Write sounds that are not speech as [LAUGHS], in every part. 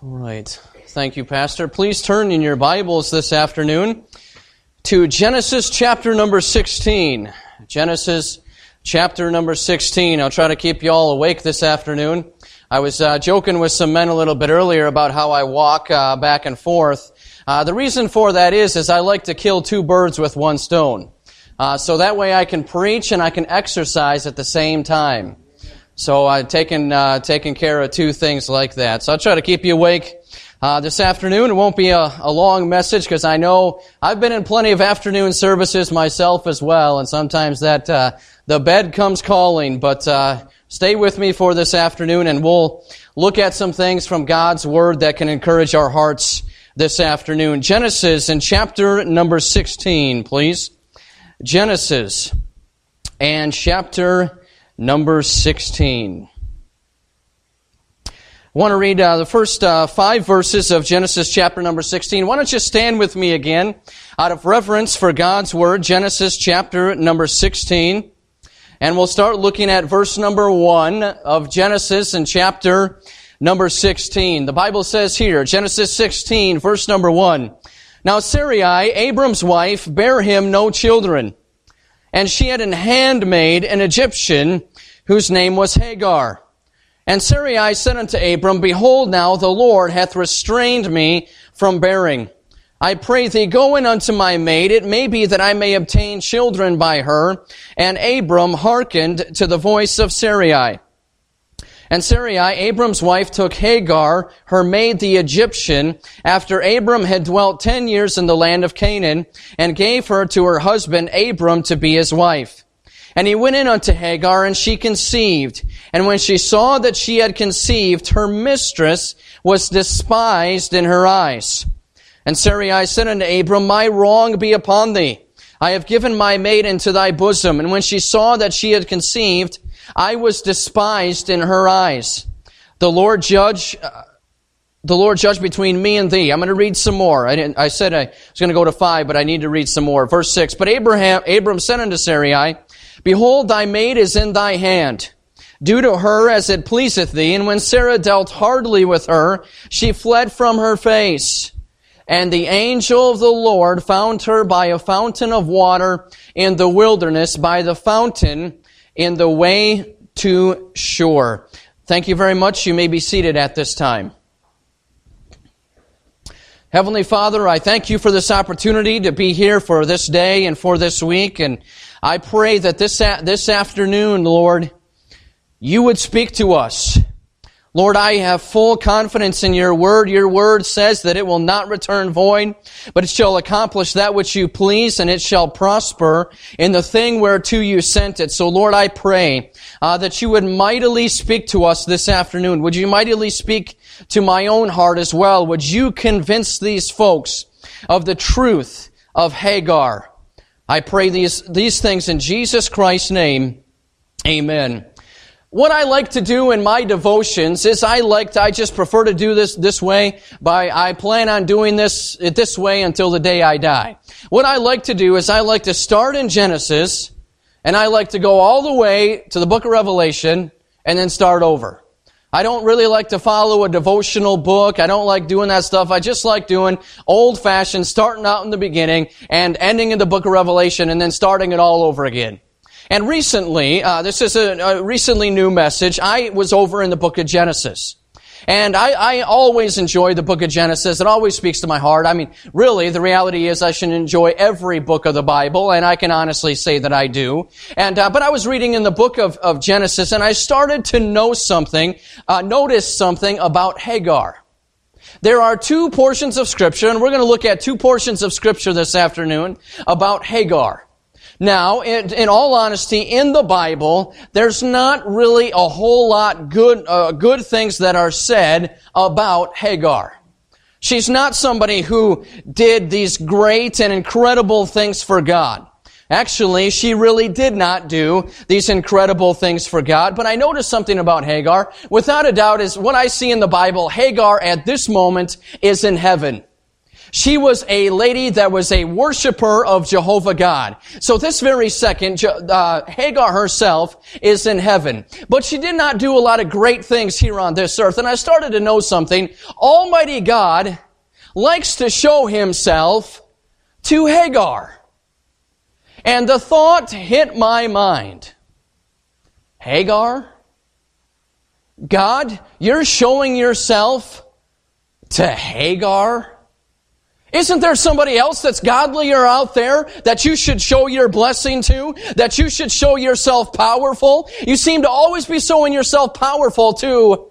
All right. Thank you, Pastor. Please turn in your Bibles this afternoon to Genesis chapter number 16. Genesis chapter number 16. I'll try to keep you all awake this afternoon. I was uh, joking with some men a little bit earlier about how I walk uh, back and forth. Uh, the reason for that is, is I like to kill two birds with one stone. Uh, so that way I can preach and I can exercise at the same time. So I've taken, uh, taken care of two things like that. So I'll try to keep you awake uh, this afternoon. It won't be a, a long message because I know I've been in plenty of afternoon services myself as well, and sometimes that uh, the bed comes calling. But uh, stay with me for this afternoon, and we'll look at some things from God's Word that can encourage our hearts this afternoon. Genesis in chapter number 16, please. Genesis and chapter number 16. I want to read uh, the first uh, five verses of Genesis chapter number 16. Why don't you stand with me again out of reverence for God's Word, Genesis chapter number 16. And we'll start looking at verse number 1 of Genesis in chapter number 16. The Bible says here, Genesis 16, verse number 1. Now Sarai, Abram's wife, bare him no children. And she had an handmaid, an Egyptian, whose name was Hagar. And Sarai said unto Abram, Behold now the Lord hath restrained me from bearing. I pray thee, go in unto my maid. It may be that I may obtain children by her. And Abram hearkened to the voice of Sarai. And Sarai, Abram's wife, took Hagar, her maid the Egyptian, after Abram had dwelt ten years in the land of Canaan, and gave her to her husband Abram to be his wife. And he went in unto Hagar, and she conceived. And when she saw that she had conceived, her mistress was despised in her eyes. And Sarai said unto Abram, My wrong be upon thee. I have given my maid into thy bosom. And when she saw that she had conceived, I was despised in her eyes. The Lord judge, uh, the Lord judge between me and thee. I'm going to read some more. I, I said I was going to go to five, but I need to read some more. Verse six. But Abraham, Abram said unto Sarai, Behold, thy maid is in thy hand. Do to her as it pleaseth thee. And when Sarah dealt hardly with her, she fled from her face. And the angel of the Lord found her by a fountain of water in the wilderness, by the fountain in the way to Shur. Thank you very much. You may be seated at this time. Heavenly Father, I thank you for this opportunity to be here for this day and for this week. And I pray that this, this afternoon, Lord, you would speak to us. Lord, I have full confidence in your word. Your word says that it will not return void, but it shall accomplish that which you please, and it shall prosper in the thing whereto you sent it. So, Lord, I pray uh, that you would mightily speak to us this afternoon. Would you mightily speak to my own heart as well? Would you convince these folks of the truth of Hagar? I pray these, these things in Jesus Christ's name. Amen. What I like to do in my devotions is I like to, I just prefer to do this this way by, I plan on doing this it this way until the day I die. What I like to do is I like to start in Genesis and I like to go all the way to the book of Revelation and then start over. I don't really like to follow a devotional book. I don't like doing that stuff. I just like doing old fashioned, starting out in the beginning and ending in the book of Revelation and then starting it all over again. And recently, uh, this is a, a, recently new message. I was over in the book of Genesis. And I, I, always enjoy the book of Genesis. It always speaks to my heart. I mean, really, the reality is I should enjoy every book of the Bible, and I can honestly say that I do. And, uh, but I was reading in the book of, of Genesis, and I started to know something, uh, notice something about Hagar. There are two portions of scripture, and we're going to look at two portions of scripture this afternoon about Hagar. Now, in, in, all honesty, in the Bible, there's not really a whole lot good, uh, good things that are said about Hagar. She's not somebody who did these great and incredible things for God. Actually, she really did not do these incredible things for God. But I noticed something about Hagar. Without a doubt is what I see in the Bible, Hagar at this moment is in heaven. She was a lady that was a worshiper of Jehovah God. So this very second, uh, Hagar herself is in heaven. But she did not do a lot of great things here on this earth. And I started to know something. Almighty God likes to show himself to Hagar. And the thought hit my mind. Hagar? God, you're showing yourself to Hagar? Isn't there somebody else that's godlier out there that you should show your blessing to? That you should show yourself powerful? You seem to always be showing yourself powerful to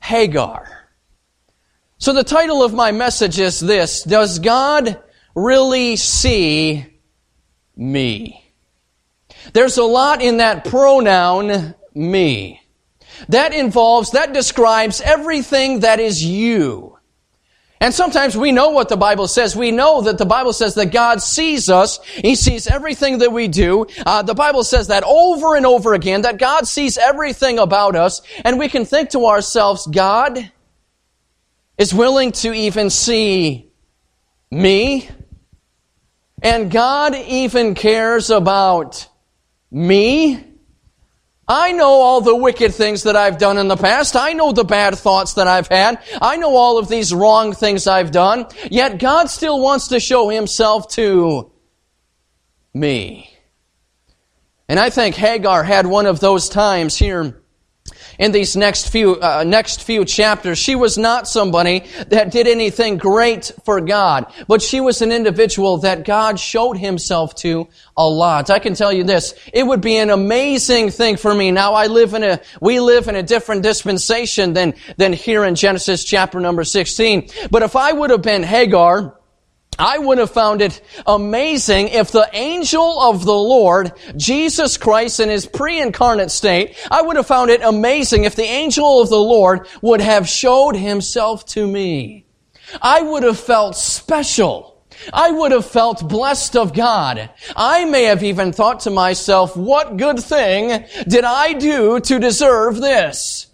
Hagar. So the title of my message is this, Does God really see me? There's a lot in that pronoun me. That involves, that describes everything that is you. And sometimes we know what the Bible says. We know that the Bible says that God sees us. He sees everything that we do. Uh, the Bible says that over and over again, that God sees everything about us. And we can think to ourselves, God is willing to even see me. And God even cares about me. I know all the wicked things that I've done in the past. I know the bad thoughts that I've had. I know all of these wrong things I've done. Yet God still wants to show Himself to me. And I think Hagar had one of those times here in these next few uh, next few chapters. She was not somebody that did anything great for God, but she was an individual that God showed himself to a lot. I can tell you this, it would be an amazing thing for me. Now I live in a we live in a different dispensation than than here in Genesis chapter number 16. But if I would have been Hagar, I would have found it amazing if the angel of the Lord, Jesus Christ in his pre-incarnate state, I would have found it amazing if the angel of the Lord would have showed himself to me. I would have felt special. I would have felt blessed of God. I may have even thought to myself, what good thing did I do to deserve this?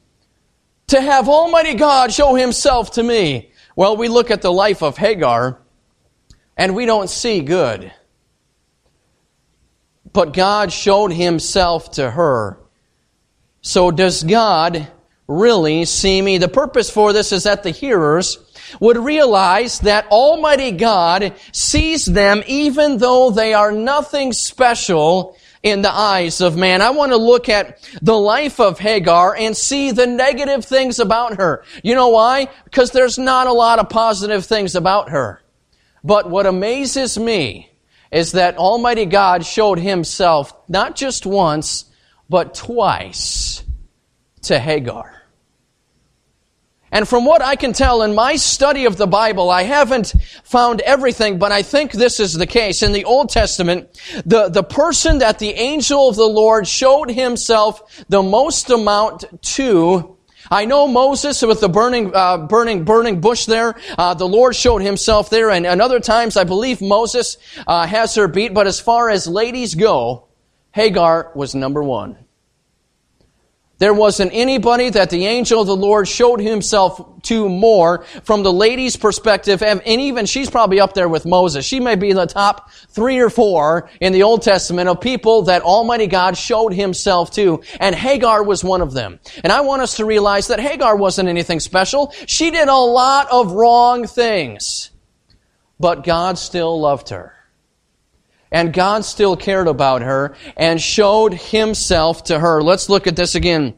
To have Almighty God show himself to me. Well, we look at the life of Hagar, and we don't see good. But God showed himself to her. So does God really see me? The purpose for this is that the hearers would realize that Almighty God sees them even though they are nothing special in the eyes of man. I want to look at the life of Hagar and see the negative things about her. You know why? Because there's not a lot of positive things about her. But what amazes me is that Almighty God showed himself not just once, but twice to Hagar. And from what I can tell in my study of the Bible, I haven't found everything, but I think this is the case. In the Old Testament, the, the person that the angel of the Lord showed himself the most amount to I know Moses with the burning, uh, burning, burning bush there. Uh, the Lord showed Himself there, and, and other times I believe Moses uh, has her beat. But as far as ladies go, Hagar was number one. There wasn't anybody that the angel of the Lord showed himself to more from the lady's perspective, and even she's probably up there with Moses. She may be the top three or four in the Old Testament of people that Almighty God showed himself to, and Hagar was one of them. And I want us to realize that Hagar wasn't anything special. She did a lot of wrong things, but God still loved her. And God still cared about her and showed himself to her. Let's look at this again.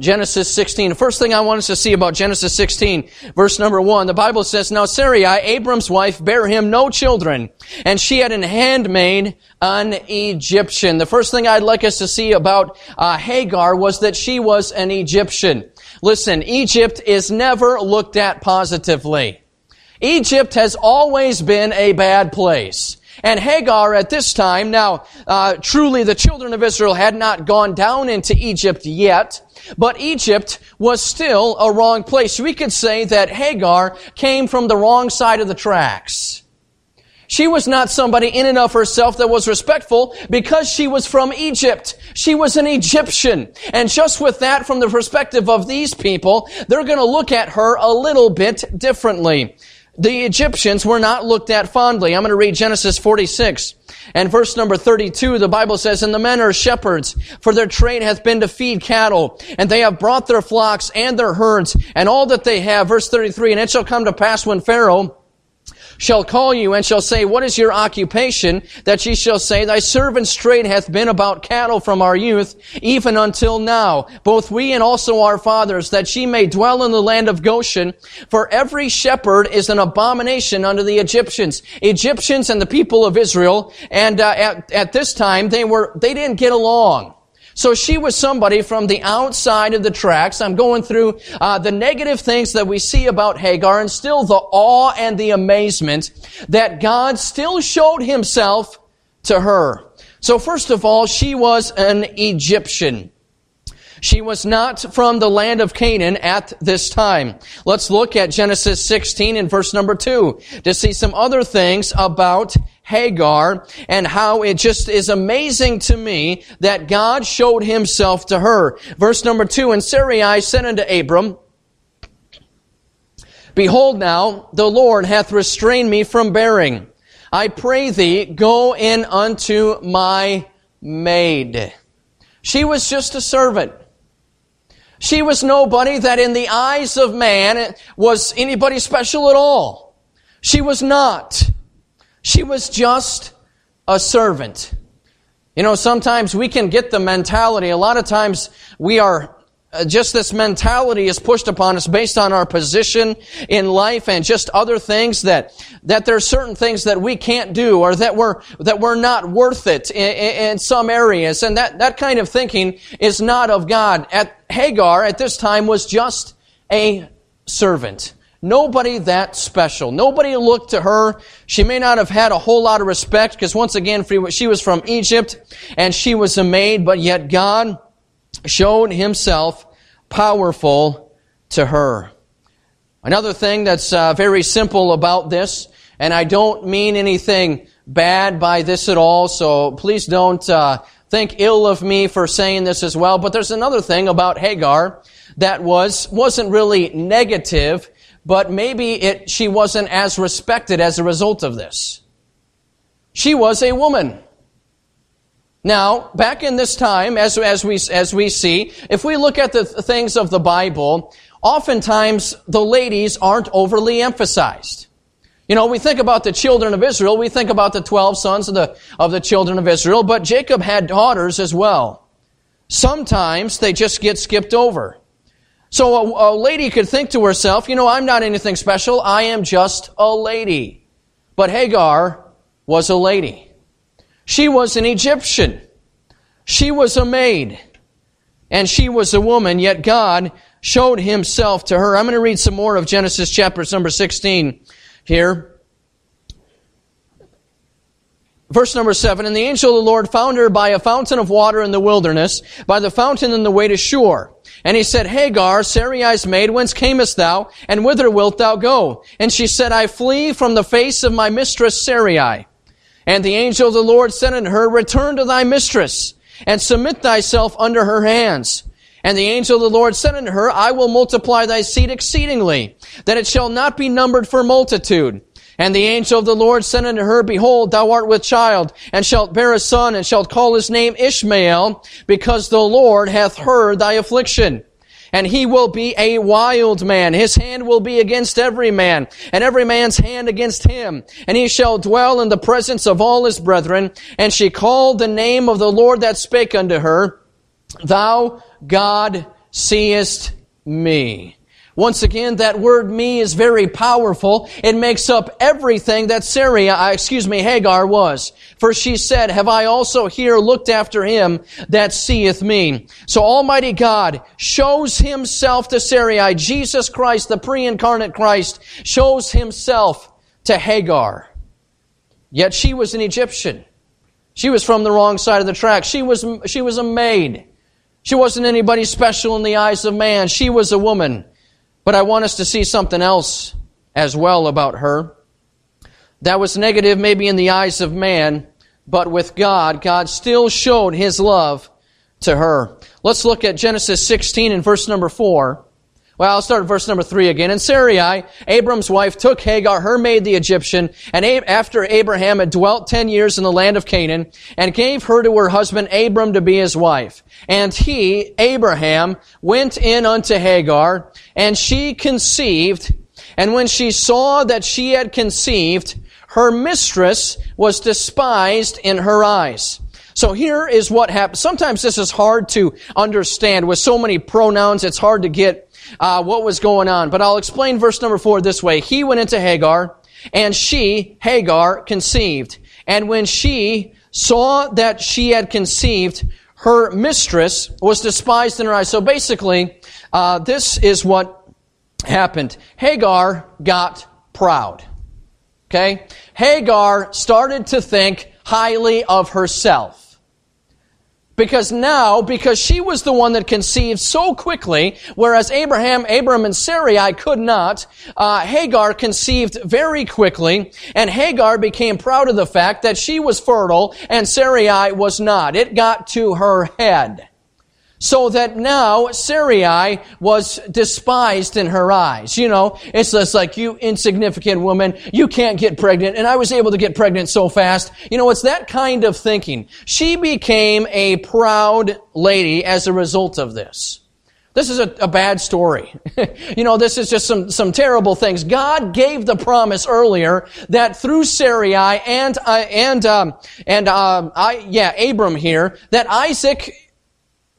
Genesis 16. The first thing I want us to see about Genesis 16, verse number 1, the Bible says, Now Sarai, Abram's wife, bare him no children, and she had an handmaid, an Egyptian. The first thing I'd like us to see about uh, Hagar was that she was an Egyptian. Listen, Egypt is never looked at positively. Egypt has always been a bad place. And Hagar at this time, now, uh, truly the children of Israel had not gone down into Egypt yet, but Egypt was still a wrong place. We could say that Hagar came from the wrong side of the tracks. She was not somebody in and of herself that was respectful because she was from Egypt. She was an Egyptian. And just with that, from the perspective of these people, they're going to look at her a little bit differently. The Egyptians were not looked at fondly. I'm going to read Genesis 46 and verse number 32. The Bible says, And the men are shepherds, for their trade hath been to feed cattle, and they have brought their flocks and their herds, and all that they have. Verse 33, And it shall come to pass when Pharaoh shall call you and shall say, What is your occupation? That ye shall say, Thy servant's trade hath been about cattle from our youth, even until now, both we and also our fathers, that ye may dwell in the land of Goshen. For every shepherd is an abomination unto the Egyptians. Egyptians and the people of Israel, and uh, at, at this time, they were, they didn't get along. So she was somebody from the outside of the tracks. I'm going through uh, the negative things that we see about Hagar and still the awe and the amazement that God still showed himself to her. So first of all, she was an Egyptian. She was not from the land of Canaan at this time. Let's look at Genesis 16 and verse number 2 to see some other things about Hagar and how it just is amazing to me that God showed himself to her. Verse number two, and Sarai said unto Abram, Behold now, the Lord hath restrained me from bearing. I pray thee, go in unto my maid. She was just a servant. She was nobody that in the eyes of man was anybody special at all. She was not. She was just a servant. You know, sometimes we can get the mentality, a lot of times we are Uh, just this mentality is pushed upon us based on our position in life and just other things that that there are certain things that we can't do or that we're that we're not worth it in, in some areas and that that kind of thinking is not of God. At Hagar at this time was just a servant. Nobody that special. Nobody looked to her. She may not have had a whole lot of respect because once again, she was from Egypt and she was a maid, but yet God showed himself powerful to her. Another thing that's uh, very simple about this, and I don't mean anything bad by this at all, so please don't uh, think ill of me for saying this as well. But there's another thing about Hagar that was wasn't really negative but maybe it, she wasn't as respected as a result of this. She was a woman. Now, back in this time, as, as, we, as we see, if we look at the things of the Bible, oftentimes the ladies aren't overly emphasized. You know, we think about the children of Israel, we think about the 12 sons of the, of the children of Israel, but Jacob had daughters as well. Sometimes they just get skipped over. So a, a, lady could think to herself, you know, I'm not anything special. I am just a lady. But Hagar was a lady. She was an Egyptian. She was a maid. And she was a woman, yet God showed himself to her. I'm going to read some more of Genesis chapter number 16 here. Verse number seven, and the angel of the Lord found her by a fountain of water in the wilderness, by the fountain in the way to Shur. And he said, Hagar, Sarai's maid, whence camest thou, and whither wilt thou go? And she said, I flee from the face of my mistress Sarai. And the angel of the Lord said unto her, Return to thy mistress, and submit thyself under her hands. And the angel of the Lord said unto her, I will multiply thy seed exceedingly, that it shall not be numbered for multitude. And the angel of the Lord said unto her, Behold, thou art with child, and shalt bear a son, and shalt call his name Ishmael, because the Lord hath heard thy affliction. And he will be a wild man. His hand will be against every man, and every man's hand against him. And he shall dwell in the presence of all his brethren. And she called the name of the Lord that spake unto her, Thou, God, seest me. Once again, that word me is very powerful. It makes up everything that Sarah, uh, excuse me, Hagar was. For she said, have I also here looked after him that seeth me? So Almighty God shows himself to Sarai. Jesus Christ, the pre-incarnate Christ, shows himself to Hagar. Yet she was an Egyptian. She was from the wrong side of the track. She was, she was a maid. She wasn't anybody special in the eyes of man. She was a woman. But I want us to see something else as well about her. That was negative maybe in the eyes of man, but with God, God still showed His love to her. Let's look at Genesis 16 and verse number 4. Well, I'll start verse number three again. In Sarai, Abram's wife, took Hagar, her maid the Egyptian, and after Abraham had dwelt ten years in the land of Canaan, and gave her to her husband Abram to be his wife. And he, Abraham, went in unto Hagar, and she conceived, and when she saw that she had conceived, her mistress was despised in her eyes. So here is what happens. Sometimes this is hard to understand. With so many pronouns, it's hard to get uh, what was going on. But I'll explain verse number four this way. He went into Hagar, and she, Hagar, conceived. And when she saw that she had conceived, her mistress was despised in her eyes. So basically, uh, this is what happened. Hagar got proud. Okay? Hagar started to think highly of herself. Because now, because she was the one that conceived so quickly, whereas Abraham, Abram, and Sarai could not, uh, Hagar conceived very quickly, and Hagar became proud of the fact that she was fertile and Sarai was not. It got to her head. So that now Sarai was despised in her eyes. You know, it's just like, you insignificant woman, you can't get pregnant, and I was able to get pregnant so fast. You know, it's that kind of thinking. She became a proud lady as a result of this. This is a, a bad story. [LAUGHS] you know, this is just some, some terrible things. God gave the promise earlier that through Sarai and, uh, and, um, and, um, I, yeah, Abram here, that Isaac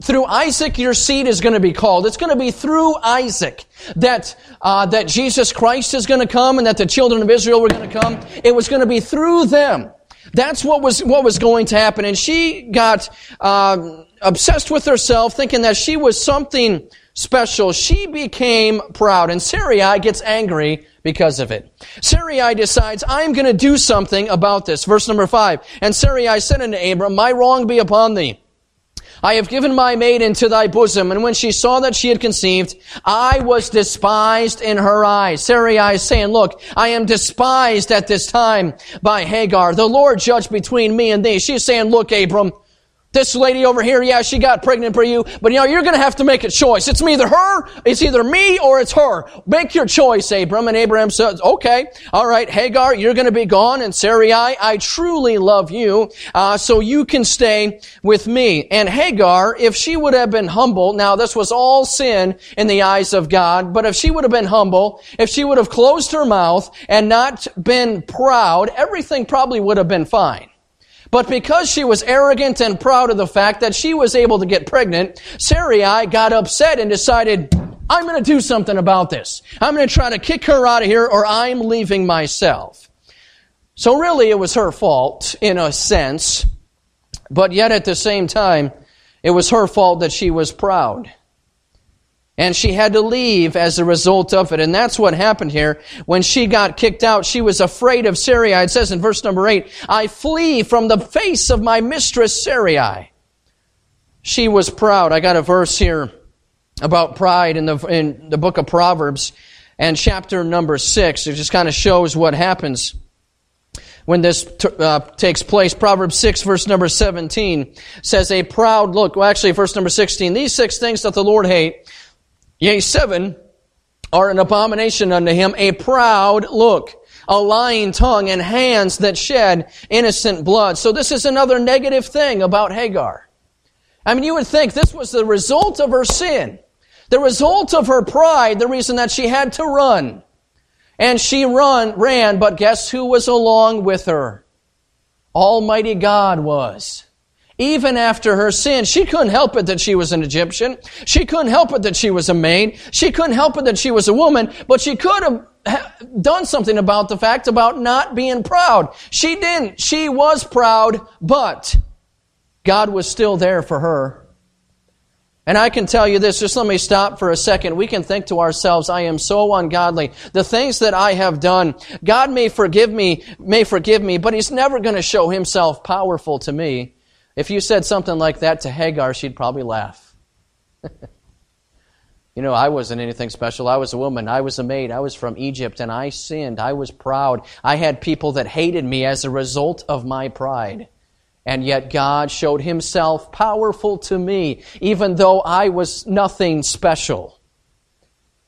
through Isaac, your seed is going to be called. It's going to be through Isaac that uh, that Jesus Christ is going to come, and that the children of Israel were going to come. It was going to be through them. That's what was what was going to happen. And she got uh, obsessed with herself, thinking that she was something special. She became proud, and Sarai gets angry because of it. Sarai decides, I'm going to do something about this. Verse number five. And Sarai said unto Abram, My wrong be upon thee. I have given my maid into thy bosom. And when she saw that she had conceived, I was despised in her eyes. Sarai is saying, look, I am despised at this time by Hagar. The Lord judged between me and thee. She's saying, look, Abram, this lady over here, yeah, she got pregnant for you, but you know, you're gonna have to make a choice. It's either her, it's either me, or it's her. Make your choice, Abram. And Abraham says, okay, alright, Hagar, you're gonna be gone, and Sarai, I truly love you, uh, so you can stay with me. And Hagar, if she would have been humble, now this was all sin in the eyes of God, but if she would have been humble, if she would have closed her mouth and not been proud, everything probably would have been fine. But because she was arrogant and proud of the fact that she was able to get pregnant, Sarai got upset and decided, I'm going to do something about this. I'm going to try to kick her out of here or I'm leaving myself. So really it was her fault in a sense, but yet at the same time, it was her fault that she was proud. And she had to leave as a result of it. And that's what happened here. When she got kicked out, she was afraid of Sarai. It says in verse number 8, I flee from the face of my mistress Sarai. She was proud. I got a verse here about pride in the, in the book of Proverbs and chapter number 6. It just kind of shows what happens when this t- uh, takes place. Proverbs 6 verse number 17 says, a proud look, well actually verse number 16, these six things that the Lord hate, Yea, seven are an abomination unto him, a proud look, a lying tongue, and hands that shed innocent blood. So this is another negative thing about Hagar. I mean, you would think this was the result of her sin. The result of her pride, the reason that she had to run. And she run, ran, but guess who was along with her? Almighty God was even after her sin. She couldn't help it that she was an Egyptian. She couldn't help it that she was a maid. She couldn't help it that she was a woman, but she could have done something about the fact about not being proud. She didn't. She was proud, but God was still there for her. And I can tell you this, just let me stop for a second. We can think to ourselves, I am so ungodly. The things that I have done, God may forgive me, may forgive me, but He's never going to show Himself powerful to me. If you said something like that to Hagar, she'd probably laugh. [LAUGHS] you know, I wasn't anything special. I was a woman. I was a maid. I was from Egypt and I sinned. I was proud. I had people that hated me as a result of my pride. And yet God showed himself powerful to me, even though I was nothing special.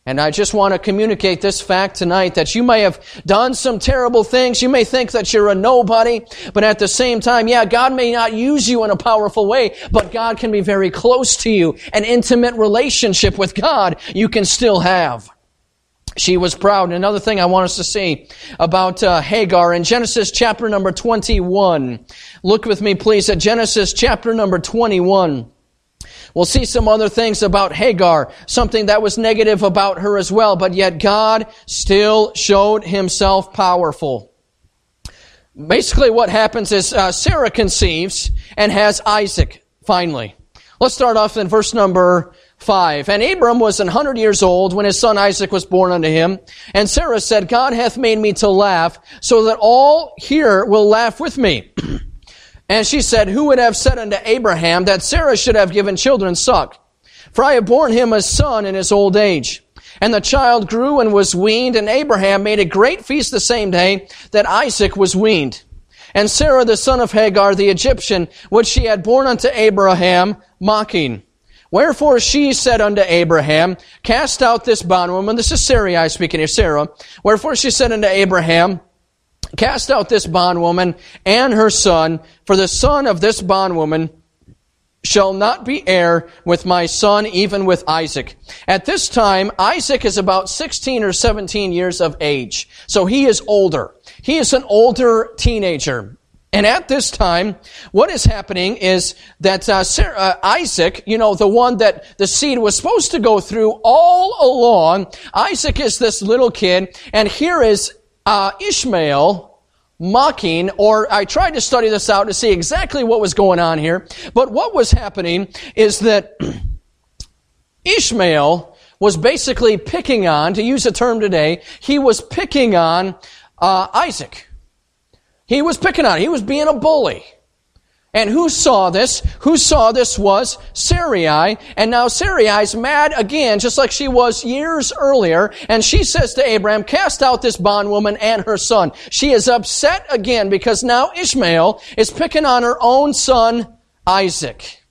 And I just want to communicate this fact tonight that you may have done some terrible things. You may think that you're a nobody, but at the same time, yeah, God may not use you in a powerful way, but God can be very close to you. An intimate relationship with God you can still have. She was proud. Another thing I want us to see about uh, Hagar in Genesis chapter number 21. Look with me, please, at Genesis chapter number 21. We'll see some other things about Hagar, something that was negative about her as well, but yet God still showed himself powerful. Basically, what happens is uh, Sarah conceives and has Isaac, finally. Let's start off in verse number 5. And Abram was an hundred years old when his son Isaac was born unto him. And Sarah said, God hath made me to laugh, so that all here will laugh with me. [CLEARS THROAT] And she said, Who would have said unto Abraham that Sarah should have given children suck? For I have borne him a son in his old age. And the child grew and was weaned, and Abraham made a great feast the same day that Isaac was weaned. And Sarah the son of Hagar the Egyptian, which she had borne unto Abraham, mocking. Wherefore she said unto Abraham, Cast out this bondwoman. This is Sarai speaking here, Sarah. Wherefore she said unto Abraham, Cast out this bondwoman and her son, for the son of this bondwoman shall not be heir with my son, even with Isaac. At this time, Isaac is about 16 or 17 years of age. So he is older. He is an older teenager. And at this time, what is happening is that uh, Sarah, uh, Isaac, you know, the one that the seed was supposed to go through all along, Isaac is this little kid, and here is uh, Ishmael mocking, or I tried to study this out to see exactly what was going on here. But what was happening is that [CLEARS THROAT] Ishmael was basically picking on, to use a term today, he was picking on uh, Isaac. He was picking on, he was being a bully. And who saw this? Who saw this was Sarai. And now Sarai's mad again, just like she was years earlier. And she says to Abraham, cast out this bondwoman and her son. She is upset again because now Ishmael is picking on her own son, Isaac.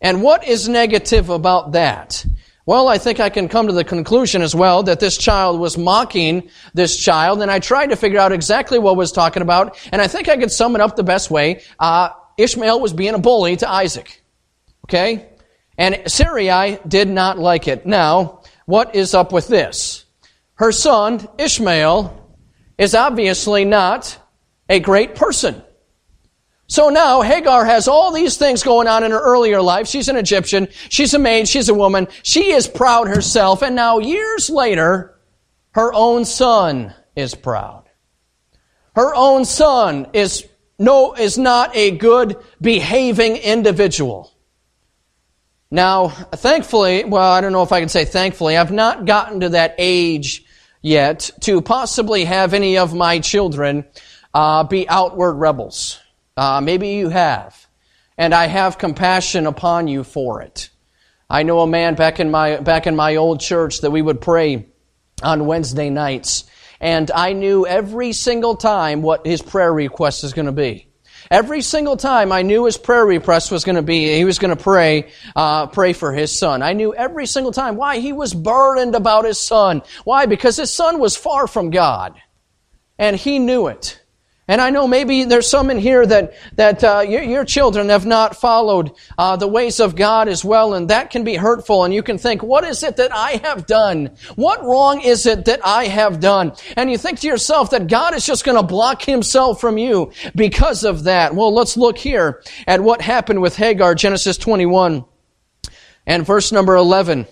And what is negative about that? Well, I think I can come to the conclusion as well that this child was mocking this child, and I tried to figure out exactly what was talking about, and I think I could sum it up the best way. Uh, Ishmael was being a bully to Isaac. Okay? And Sarai did not like it. Now, what is up with this? Her son, Ishmael, is obviously not a great person. So now Hagar has all these things going on in her earlier life. She's an Egyptian. She's a maid. She's a woman. She is proud herself. And now years later, her own son is proud. Her own son is no, is not a good behaving individual. Now, thankfully, well, I don't know if I can say thankfully, I've not gotten to that age yet to possibly have any of my children uh, be outward rebels. Uh, maybe you have. And I have compassion upon you for it. I know a man back in my, back in my old church that we would pray on Wednesday nights and I knew every single time what his prayer request is going to be. Every single time I knew his prayer request was going to be, he was going to pray, uh, pray for his son. I knew every single time why he was burdened about his son. Why? Because his son was far from God. And he knew it. And I know maybe there's some in here that that uh, your, your, children have not followed uh, the ways of God as well, and that can be hurtful. And you can think, "What is it that I have done? What wrong is it that I have done?" And you think to yourself that God is just going to block Himself from you because of that. Well, let's look here at what happened with Hagar, Genesis 21, and verse number 11.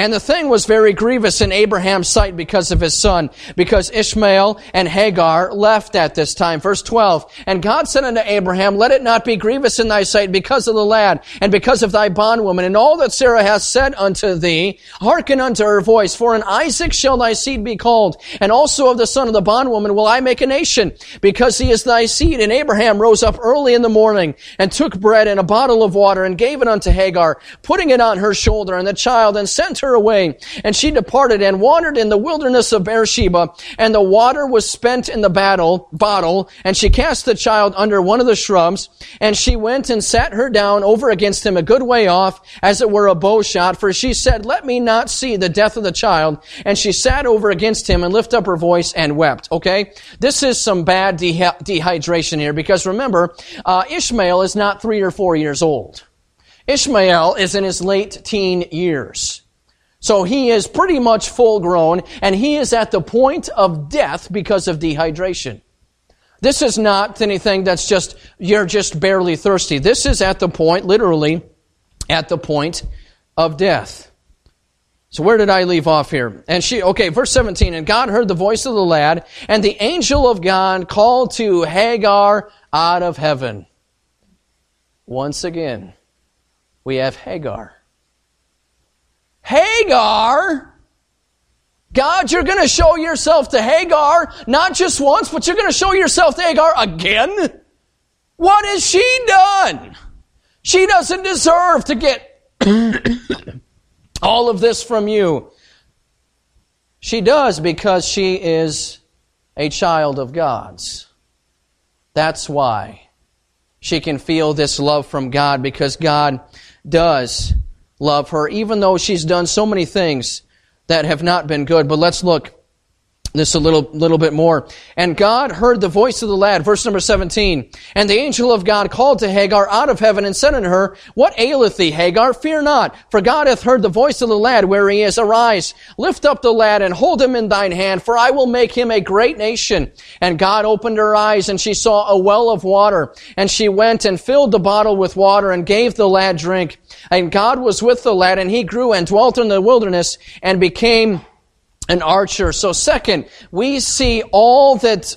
And the thing was very grievous in Abraham's sight because of his son, because Ishmael and Hagar left at this time. Verse 12. And God said unto Abraham, Let it not be grievous in thy sight because of the lad, and because of thy bondwoman, and all that Sarah hath said unto thee. Hearken unto her voice, for in Isaac shall thy seed be called, and also of the son of the bondwoman will I make a nation, because he is thy seed. And Abraham rose up early in the morning, and took bread and a bottle of water, and gave it unto Hagar, putting it on her shoulder, and the child, and sent her her away. And she departed and wandered in the wilderness of Beersheba, and the water was spent in the battle, bottle, and she cast the child under one of the shrubs, and she went and sat her down over against him a good way off, as it were a bow shot, for she said, Let me not see the death of the child. And she sat over against him and lifted up her voice and wept. Okay? This is some bad de- dehydration here, because remember, uh, Ishmael is not three or four years old. Ishmael is in his late teen years. So he is pretty much full grown and he is at the point of death because of dehydration. This is not anything that's just, you're just barely thirsty. This is at the point, literally, at the point of death. So where did I leave off here? And she, okay, verse 17, and God heard the voice of the lad, and the angel of God called to Hagar out of heaven. Once again, we have Hagar. Hagar! God, you're going to show yourself to Hagar, not just once, but you're going to show yourself to Hagar again? What has she done? She doesn't deserve to get all of this from you. She does because she is a child of God's. That's why she can feel this love from God because God does love her, even though she's done so many things that have not been good. But let's look this a little, little bit more. And God heard the voice of the lad, verse number 17. And the angel of God called to Hagar out of heaven and said unto her, What aileth thee, Hagar? Fear not, for God hath heard the voice of the lad where he is. Arise, lift up the lad and hold him in thine hand, for I will make him a great nation. And God opened her eyes and she saw a well of water. And she went and filled the bottle with water and gave the lad drink. And God was with the lad and he grew and dwelt in the wilderness and became an archer. So second, we see all that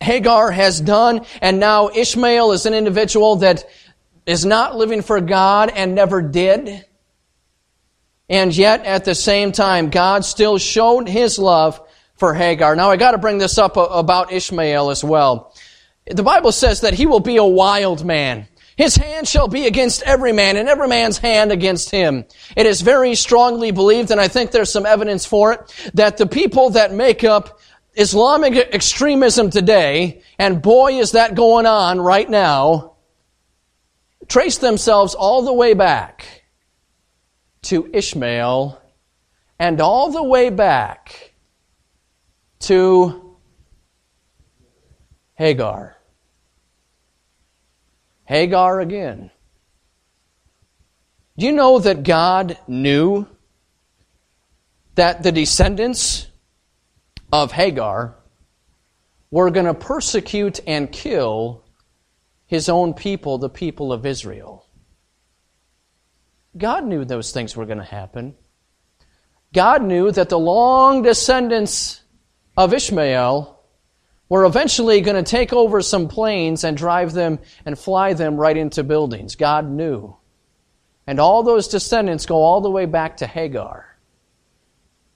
Hagar has done, and now Ishmael is an individual that is not living for God and never did. And yet, at the same time, God still showed his love for Hagar. Now, I got to bring this up about Ishmael as well. The Bible says that he will be a wild man. His hand shall be against every man, and every man's hand against him. It is very strongly believed, and I think there's some evidence for it, that the people that make up Islamic extremism today, and boy is that going on right now, trace themselves all the way back to Ishmael and all the way back to Hagar. Hagar again. Do you know that God knew that the descendants of Hagar were going to persecute and kill his own people, the people of Israel? God knew those things were going to happen. God knew that the long descendants of Ishmael were eventually going to take over some planes and drive them and fly them right into buildings. God knew. And all those descendants go all the way back to Hagar.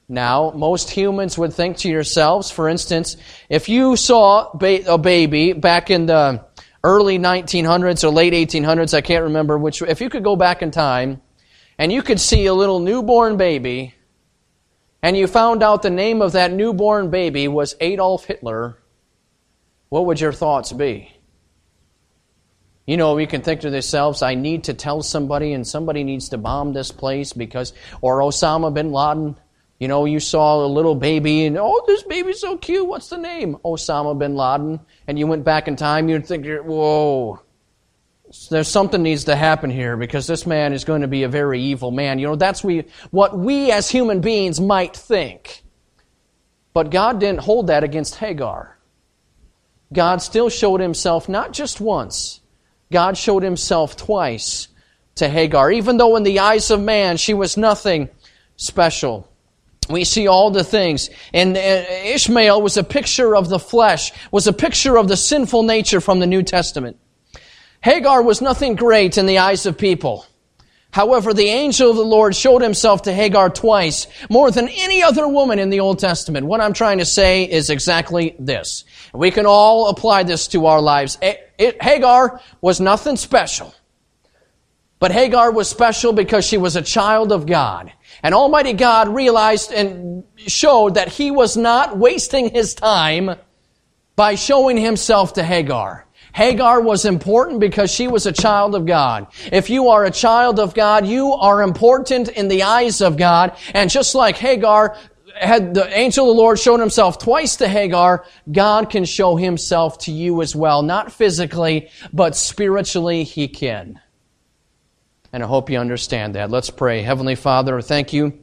Now, most humans would think to yourselves, for instance, if you saw a baby back in the early 1900s or late 1800s, I can't remember which, if you could go back in time and you could see a little newborn baby and you found out the name of that newborn baby was Adolf Hitler, what would your thoughts be? You know, we can think to ourselves, I need to tell somebody and somebody needs to bomb this place because, or Osama bin Laden. You know, you saw a little baby and, oh, this baby's so cute. What's the name? Osama bin Laden. And you went back in time, you'd think, whoa, there's something needs to happen here because this man is going to be a very evil man. You know, that's we, what we as human beings might think. But God didn't hold that against Hagar. God still showed himself not just once, God showed himself twice to Hagar. Even though in the eyes of man she was nothing special. We see all the things. And uh, Ishmael was a picture of the flesh, was a picture of the sinful nature from the New Testament. Hagar was nothing great in the eyes of people. However, the angel of the Lord showed himself to Hagar twice, more than any other woman in the Old Testament. What I'm trying to say is exactly this. We can all apply this to our lives. Eh, Hagar was nothing special. But Hagar was special because she was a child of God. And Almighty God realized and showed that He was not wasting His time by showing Himself to Hagar. Hagar was important because she was a child of God. If you are a child of God, you are important in the eyes of God. And just like Hagar had the angel of the Lord shown himself twice to Hagar, God can show himself to you as well. Not physically, but spiritually he can. And I hope you understand that. Let's pray. Heavenly Father, thank you